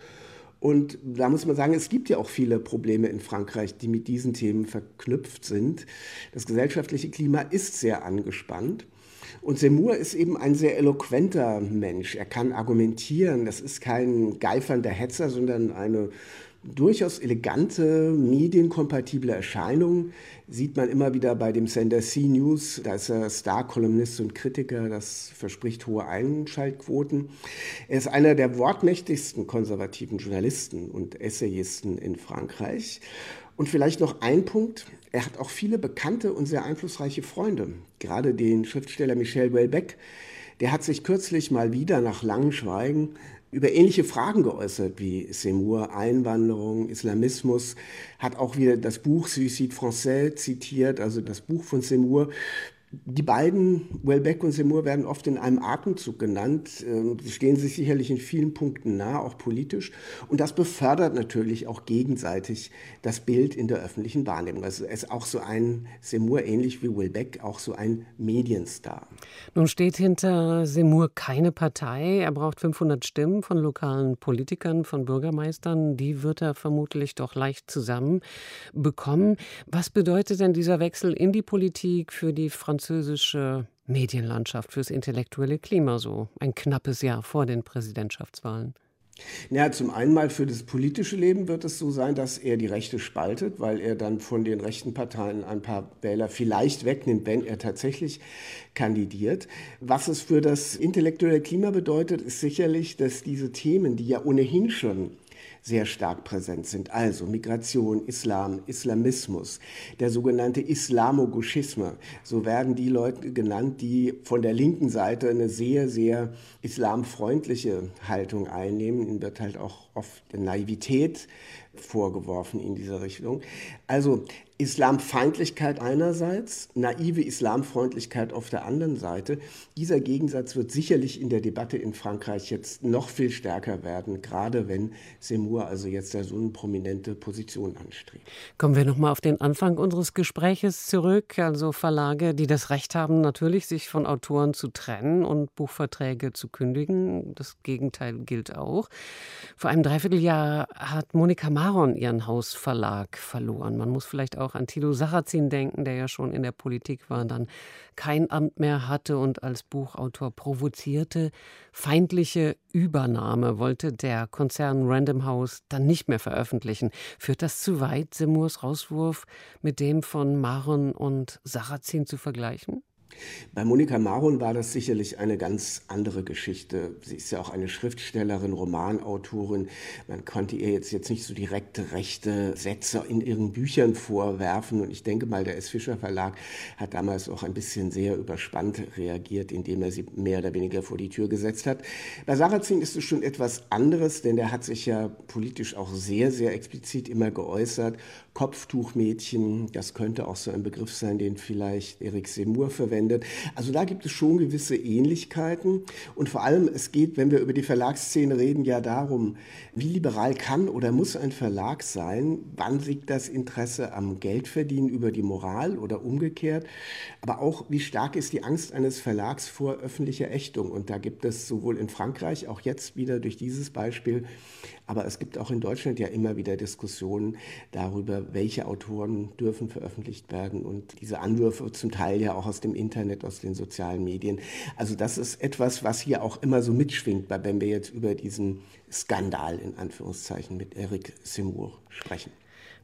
Und da muss man sagen, es gibt ja auch viele Probleme in Frankreich, die mit diesen Themen verknüpft sind. Das gesellschaftliche Klima ist sehr angespannt. Und Seymour ist eben ein sehr eloquenter Mensch. Er kann argumentieren. Das ist kein geifernder Hetzer, sondern eine durchaus elegante, medienkompatible Erscheinung. Sieht man immer wieder bei dem Sender C-News. Da ist er Star-Kolumnist und Kritiker. Das verspricht hohe Einschaltquoten. Er ist einer der wortmächtigsten konservativen Journalisten und Essayisten in Frankreich. Und vielleicht noch ein Punkt. Er hat auch viele bekannte und sehr einflussreiche Freunde. Gerade den Schriftsteller Michel Houellebecq. Der hat sich kürzlich mal wieder nach langem Schweigen über ähnliche Fragen geäußert wie Seymour, Einwanderung, Islamismus, hat auch wieder das Buch Suicide Français zitiert, also das Buch von Seymour, die beiden, Welbeck und Seymour, werden oft in einem Atemzug genannt. Ähm, sie stehen sich sicherlich in vielen Punkten nah, auch politisch. Und das befördert natürlich auch gegenseitig das Bild in der öffentlichen Wahrnehmung. Also er ist auch so ein Seymour, ähnlich wie Welbeck, auch so ein Medienstar. Nun steht hinter Seymour keine Partei. Er braucht 500 Stimmen von lokalen Politikern, von Bürgermeistern. Die wird er vermutlich doch leicht zusammenbekommen. Was bedeutet denn dieser Wechsel in die Politik für die Franzosen? Französische Medienlandschaft, fürs intellektuelle Klima so ein knappes Jahr vor den Präsidentschaftswahlen? Ja, zum einen mal für das politische Leben wird es so sein, dass er die Rechte spaltet, weil er dann von den rechten Parteien ein paar Wähler vielleicht wegnimmt, wenn er tatsächlich kandidiert. Was es für das intellektuelle Klima bedeutet, ist sicherlich, dass diese Themen, die ja ohnehin schon sehr stark präsent sind. Also Migration, Islam, Islamismus, der sogenannte Islamoguschisme. So werden die Leute genannt, die von der linken Seite eine sehr, sehr islamfreundliche Haltung einnehmen. Ihnen wird halt auch oft Naivität vorgeworfen in dieser Richtung. Also Islamfeindlichkeit einerseits, naive Islamfreundlichkeit auf der anderen Seite. Dieser Gegensatz wird sicherlich in der Debatte in Frankreich jetzt noch viel stärker werden, gerade wenn Seymour also jetzt da so eine prominente Position anstrebt. Kommen wir nochmal auf den Anfang unseres Gespräches zurück. Also Verlage, die das Recht haben, natürlich sich von Autoren zu trennen und Buchverträge zu kündigen. Das Gegenteil gilt auch. Vor einem Dreivierteljahr hat Monika Maron ihren Hausverlag verloren. Man muss vielleicht auch auch an Tilo Sarrazin denken, der ja schon in der Politik war, dann kein Amt mehr hatte und als Buchautor provozierte. Feindliche Übernahme wollte der Konzern Random House dann nicht mehr veröffentlichen. Führt das zu weit, Seymours Rauswurf mit dem von Maron und Sarrazin zu vergleichen? Bei Monika Maron war das sicherlich eine ganz andere Geschichte. Sie ist ja auch eine Schriftstellerin, Romanautorin. Man konnte ihr jetzt, jetzt nicht so direkte rechte Sätze in ihren Büchern vorwerfen. Und ich denke mal, der S. Fischer Verlag hat damals auch ein bisschen sehr überspannt reagiert, indem er sie mehr oder weniger vor die Tür gesetzt hat. Bei Sarrazin ist es schon etwas anderes, denn der hat sich ja politisch auch sehr, sehr explizit immer geäußert. Kopftuchmädchen, das könnte auch so ein Begriff sein, den vielleicht Erik Seymour verwendet verwendet. Also da gibt es schon gewisse Ähnlichkeiten. Und vor allem, es geht, wenn wir über die Verlagsszene reden, ja darum, wie liberal kann oder muss ein Verlag sein? Wann liegt das Interesse am Geldverdienen über die Moral oder umgekehrt? Aber auch, wie stark ist die Angst eines Verlags vor öffentlicher Ächtung? Und da gibt es sowohl in Frankreich, auch jetzt wieder durch dieses Beispiel, aber es gibt auch in Deutschland ja immer wieder Diskussionen darüber, welche Autoren dürfen veröffentlicht werden und diese Anwürfe zum Teil ja auch aus dem Internet, aus den sozialen Medien. Also das ist etwas, was hier auch immer so mitschwingt, wenn wir jetzt über diesen Skandal in Anführungszeichen mit Eric Seymour sprechen.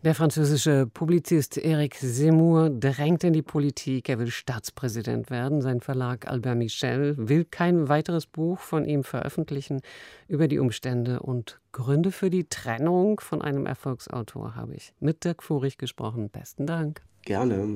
Der französische Publizist Eric Zemmour drängt in die Politik. Er will Staatspräsident werden. Sein Verlag Albert Michel will kein weiteres Buch von ihm veröffentlichen. Über die Umstände und Gründe für die Trennung von einem Erfolgsautor habe ich mit Dirk Furich gesprochen. Besten Dank. Gerne.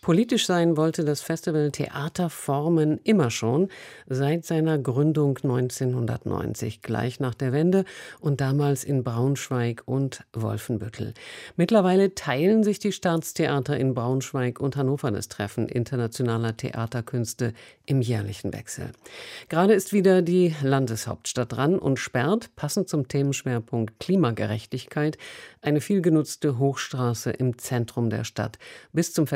Politisch sein wollte das Festival Theaterformen immer schon, seit seiner Gründung 1990, gleich nach der Wende und damals in Braunschweig und Wolfenbüttel. Mittlerweile teilen sich die Staatstheater in Braunschweig und Hannover das Treffen internationaler Theaterkünste im jährlichen Wechsel. Gerade ist wieder die Landeshauptstadt dran und sperrt, passend zum Themenschwerpunkt Klimagerechtigkeit, eine vielgenutzte Hochstraße im Zentrum der Stadt bis zum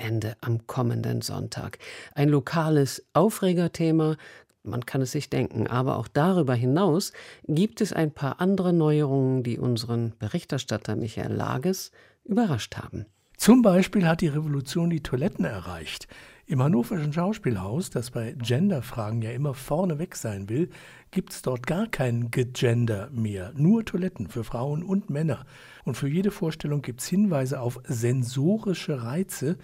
Festivalende am kommenden Sonntag. Ein lokales Aufregerthema, man kann es sich denken, aber auch darüber hinaus gibt es ein paar andere Neuerungen, die unseren Berichterstatter Michael Lages überrascht haben. Zum Beispiel hat die Revolution die Toiletten erreicht. Im Hannoverschen Schauspielhaus, das bei Genderfragen ja immer vorneweg sein will, gibt es dort gar kein Gegender mehr. Nur Toiletten für Frauen und Männer. Und für jede Vorstellung gibt es Hinweise auf sensorische Reize,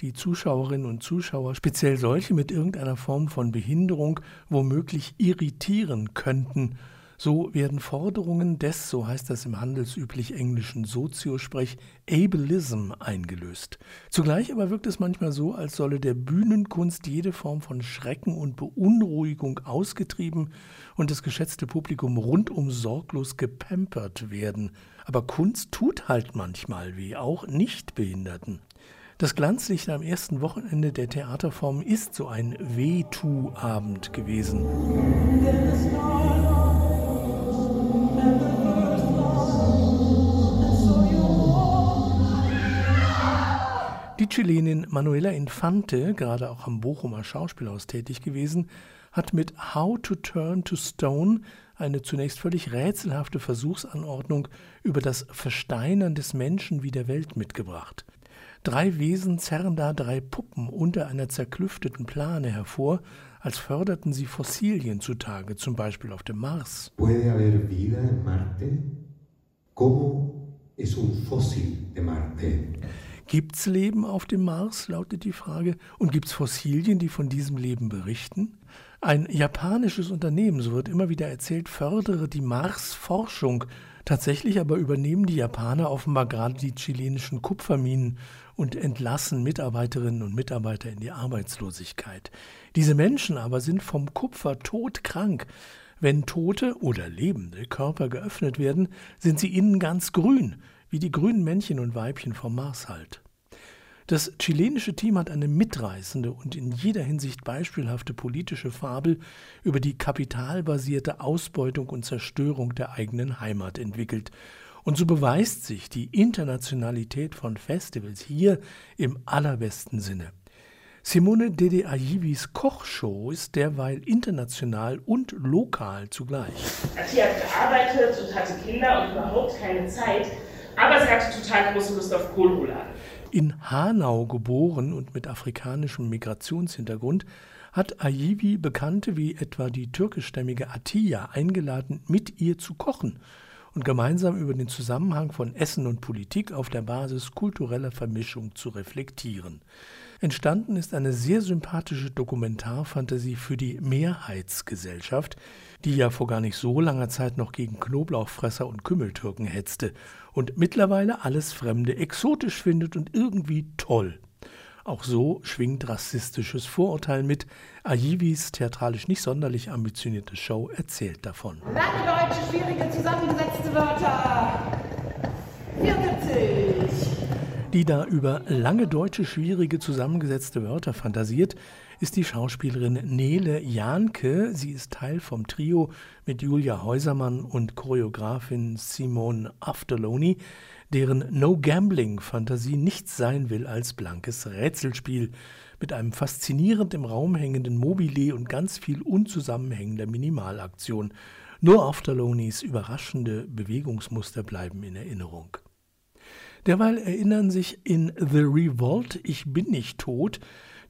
die Zuschauerinnen und Zuschauer, speziell solche mit irgendeiner Form von Behinderung, womöglich irritieren könnten so werden Forderungen des, so heißt das im handelsüblich englischen Soziosprech, Ableism eingelöst. Zugleich aber wirkt es manchmal so, als solle der Bühnenkunst jede Form von Schrecken und Beunruhigung ausgetrieben und das geschätzte Publikum rundum sorglos gepampert werden. Aber Kunst tut halt manchmal weh, auch Nichtbehinderten. Das Glanzlicht am ersten Wochenende der Theaterform ist so ein Wehtu-Abend gewesen. Die Chilenin Manuela Infante, gerade auch am Bochumer Schauspielhaus tätig gewesen, hat mit How to Turn to Stone eine zunächst völlig rätselhafte Versuchsanordnung über das Versteinern des Menschen wie der Welt mitgebracht. Drei Wesen zerren da drei Puppen unter einer zerklüfteten Plane hervor, als förderten sie Fossilien zutage, zum Beispiel auf dem Mars. Puede haber vida en Marte? ¿Cómo es un fósil de Marte? Gibt's Leben auf dem Mars, lautet die Frage, und gibt's Fossilien, die von diesem Leben berichten? Ein japanisches Unternehmen, so wird immer wieder erzählt, fördere die Marsforschung. Tatsächlich aber übernehmen die Japaner offenbar gerade die chilenischen Kupferminen und entlassen Mitarbeiterinnen und Mitarbeiter in die Arbeitslosigkeit. Diese Menschen aber sind vom Kupfer todkrank. Wenn tote oder lebende Körper geöffnet werden, sind sie innen ganz grün wie die grünen Männchen und Weibchen vom Mars halt. Das chilenische Team hat eine mitreißende und in jeder Hinsicht beispielhafte politische Fabel über die kapitalbasierte Ausbeutung und Zerstörung der eigenen Heimat entwickelt. Und so beweist sich die Internationalität von Festivals hier im allerbesten Sinne. Simone Dede Ayivis Kochshow ist derweil international und lokal zugleich. Sie hat gearbeitet und hatte Kinder und überhaupt keine Zeit, aber sie hatte total große Lust auf Kohlrouladen. In Hanau geboren und mit afrikanischem Migrationshintergrund hat Ayivi Bekannte wie etwa die türkischstämmige Atiya eingeladen, mit ihr zu kochen und gemeinsam über den Zusammenhang von Essen und Politik auf der Basis kultureller Vermischung zu reflektieren. Entstanden ist eine sehr sympathische Dokumentarfantasie für die Mehrheitsgesellschaft, die ja vor gar nicht so langer Zeit noch gegen Knoblauchfresser und Kümmeltürken hetzte und mittlerweile alles Fremde exotisch findet und irgendwie toll. Auch so schwingt rassistisches Vorurteil mit. Ayivis theatralisch nicht sonderlich ambitionierte Show erzählt davon. Lange deutsche, schwierige, zusammengesetzte Wörter. 74. Die da über lange deutsche schwierige zusammengesetzte Wörter fantasiert, ist die Schauspielerin Nele Janke. Sie ist Teil vom Trio mit Julia Häusermann und Choreografin Simone Afterloni, deren No-Gambling-Fantasie nichts sein will als blankes Rätselspiel mit einem faszinierend im Raum hängenden Mobile und ganz viel unzusammenhängender Minimalaktion. Nur Afterlonis überraschende Bewegungsmuster bleiben in Erinnerung. Derweil erinnern sich in The Revolt Ich bin nicht tot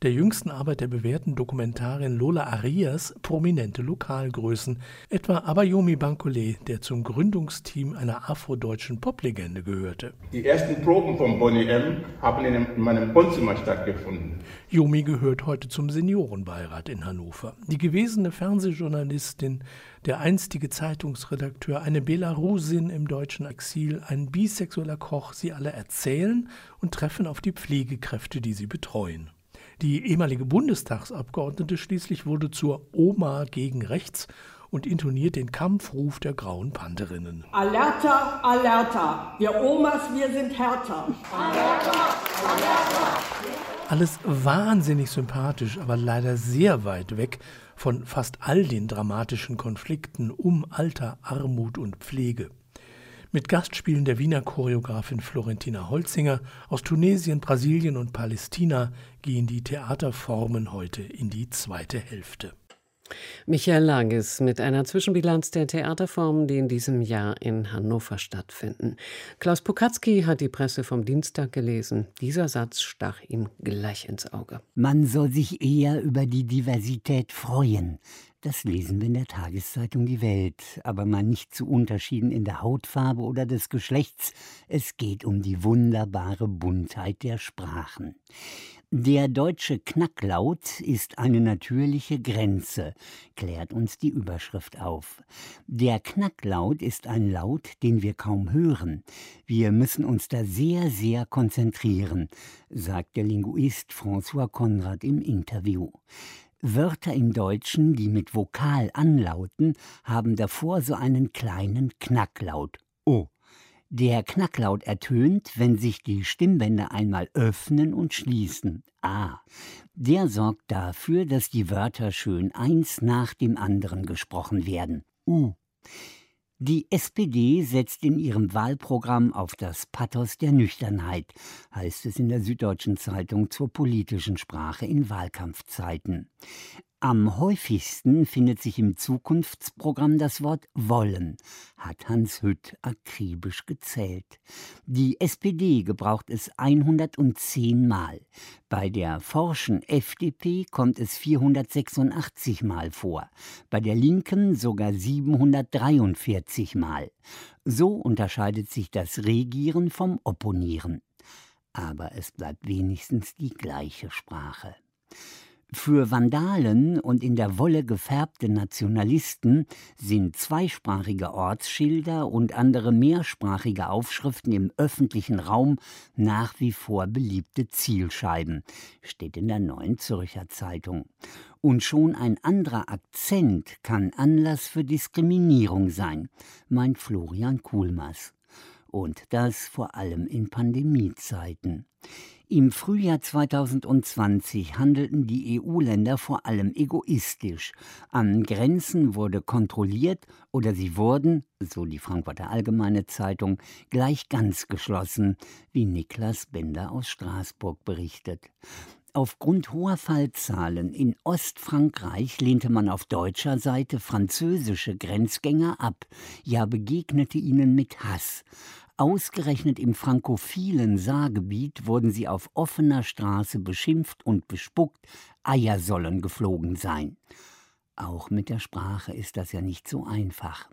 der jüngsten Arbeit der bewährten Dokumentarin Lola Arias prominente Lokalgrößen, etwa Abayomi Bankole, der zum Gründungsteam einer afrodeutschen Poplegende gehörte. Die ersten Proben von Bonnie M. haben in, meinem Wohnzimmer stattgefunden. Yomi gehört heute zum Seniorenbeirat in Hannover. Die gewesene Fernsehjournalistin, der einstige Zeitungsredakteur, eine Belarusin im deutschen Exil, ein bisexueller Koch, sie alle erzählen und treffen auf die Pflegekräfte, die sie betreuen. Die ehemalige Bundestagsabgeordnete schließlich wurde zur Oma gegen rechts und intoniert den Kampfruf der grauen Pantherinnen. Alerta, Alerta, wir Omas, wir sind härter. Alerta, Alerta. Alles wahnsinnig sympathisch, aber leider sehr weit weg von fast all den dramatischen Konflikten um Alter, Armut und Pflege mit Gastspielen der Wiener Choreografin Florentina Holzinger. Aus Tunesien, Brasilien und Palästina gehen die Theaterformen heute in die zweite Hälfte. Michael Lages mit einer Zwischenbilanz der Theaterformen, die in diesem Jahr in Hannover stattfinden. Klaus Pokatzki hat die Presse vom Dienstag gelesen. Dieser Satz stach ihm gleich ins Auge. Man soll sich eher über die Diversität freuen. Das lesen wir in der Tageszeitung Die Welt, aber mal nicht zu Unterschieden in der Hautfarbe oder des Geschlechts. Es geht um die wunderbare Buntheit der Sprachen. Der deutsche Knacklaut ist eine natürliche Grenze, klärt uns die Überschrift auf. Der Knacklaut ist ein Laut, den wir kaum hören. Wir müssen uns da sehr, sehr konzentrieren, sagt der Linguist François Konrad im Interview. Wörter im Deutschen, die mit Vokal anlauten, haben davor so einen kleinen Knacklaut. O. Der Knacklaut ertönt, wenn sich die Stimmbänder einmal öffnen und schließen. A. Der sorgt dafür, dass die Wörter schön eins nach dem anderen gesprochen werden. U. Die SPD setzt in ihrem Wahlprogramm auf das Pathos der Nüchternheit, heißt es in der Süddeutschen Zeitung zur politischen Sprache in Wahlkampfzeiten. Am häufigsten findet sich im Zukunftsprogramm das Wort wollen, hat Hans Hütt akribisch gezählt. Die SPD gebraucht es 110 Mal. Bei der forschen FDP kommt es 486 Mal vor, bei der Linken sogar 743 Mal. So unterscheidet sich das Regieren vom Opponieren. Aber es bleibt wenigstens die gleiche Sprache. Für Vandalen und in der Wolle gefärbte Nationalisten sind zweisprachige Ortsschilder und andere mehrsprachige Aufschriften im öffentlichen Raum nach wie vor beliebte Zielscheiben, steht in der Neuen Zürcher Zeitung. Und schon ein anderer Akzent kann Anlass für Diskriminierung sein, meint Florian Kuhlmaß. Und das vor allem in Pandemiezeiten. Im Frühjahr 2020 handelten die EU-Länder vor allem egoistisch. An Grenzen wurde kontrolliert oder sie wurden, so die Frankfurter Allgemeine Zeitung, gleich ganz geschlossen, wie Niklas Bender aus Straßburg berichtet. Aufgrund hoher Fallzahlen in Ostfrankreich lehnte man auf deutscher Seite französische Grenzgänger ab, ja begegnete ihnen mit Hass. Ausgerechnet im frankophilen Saargebiet wurden sie auf offener Straße beschimpft und bespuckt, Eier sollen geflogen sein. Auch mit der Sprache ist das ja nicht so einfach.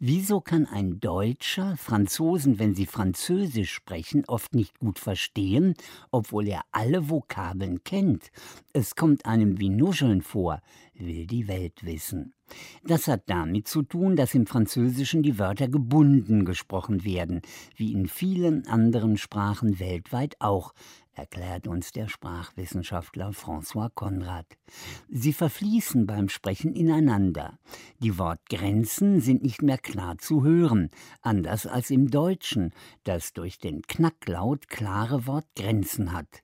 Wieso kann ein Deutscher Franzosen, wenn sie Französisch sprechen, oft nicht gut verstehen, obwohl er alle Vokabeln kennt? Es kommt einem wie Nuscheln vor, will die Welt wissen. Das hat damit zu tun, dass im Französischen die Wörter gebunden gesprochen werden, wie in vielen anderen Sprachen weltweit auch, erklärt uns der Sprachwissenschaftler François Konrad. Sie verfließen beim Sprechen ineinander. Die Wortgrenzen sind nicht mehr klar zu hören, anders als im Deutschen, das durch den Knacklaut klare Wortgrenzen hat.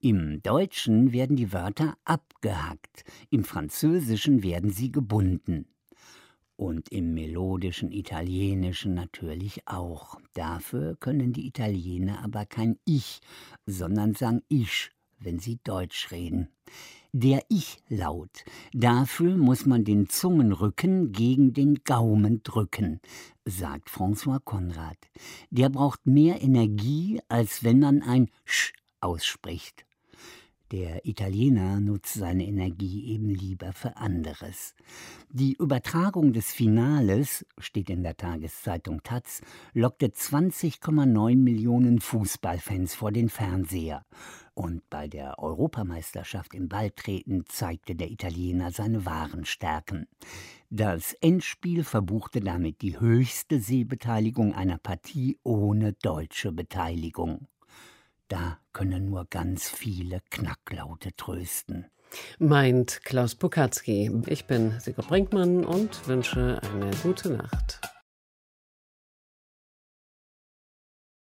Im Deutschen werden die Wörter abgehackt, im Französischen werden sie gebunden. Und im melodischen Italienischen natürlich auch. Dafür können die Italiener aber kein Ich, sondern sagen Ich, wenn sie Deutsch reden. Der Ich-Laut, dafür muss man den Zungenrücken gegen den Gaumen drücken, sagt François Konrad. Der braucht mehr Energie, als wenn man ein Sch ausspricht. Der Italiener nutzt seine Energie eben lieber für anderes. Die Übertragung des Finales, steht in der Tageszeitung Taz, lockte 20,9 Millionen Fußballfans vor den Fernseher. Und bei der Europameisterschaft im Balltreten zeigte der Italiener seine wahren Stärken. Das Endspiel verbuchte damit die höchste Sehbeteiligung einer Partie ohne deutsche Beteiligung. Da können nur ganz viele Knacklaute trösten. Meint Klaus Pukatzki. Ich bin Sigurd Brinkmann und wünsche eine gute Nacht.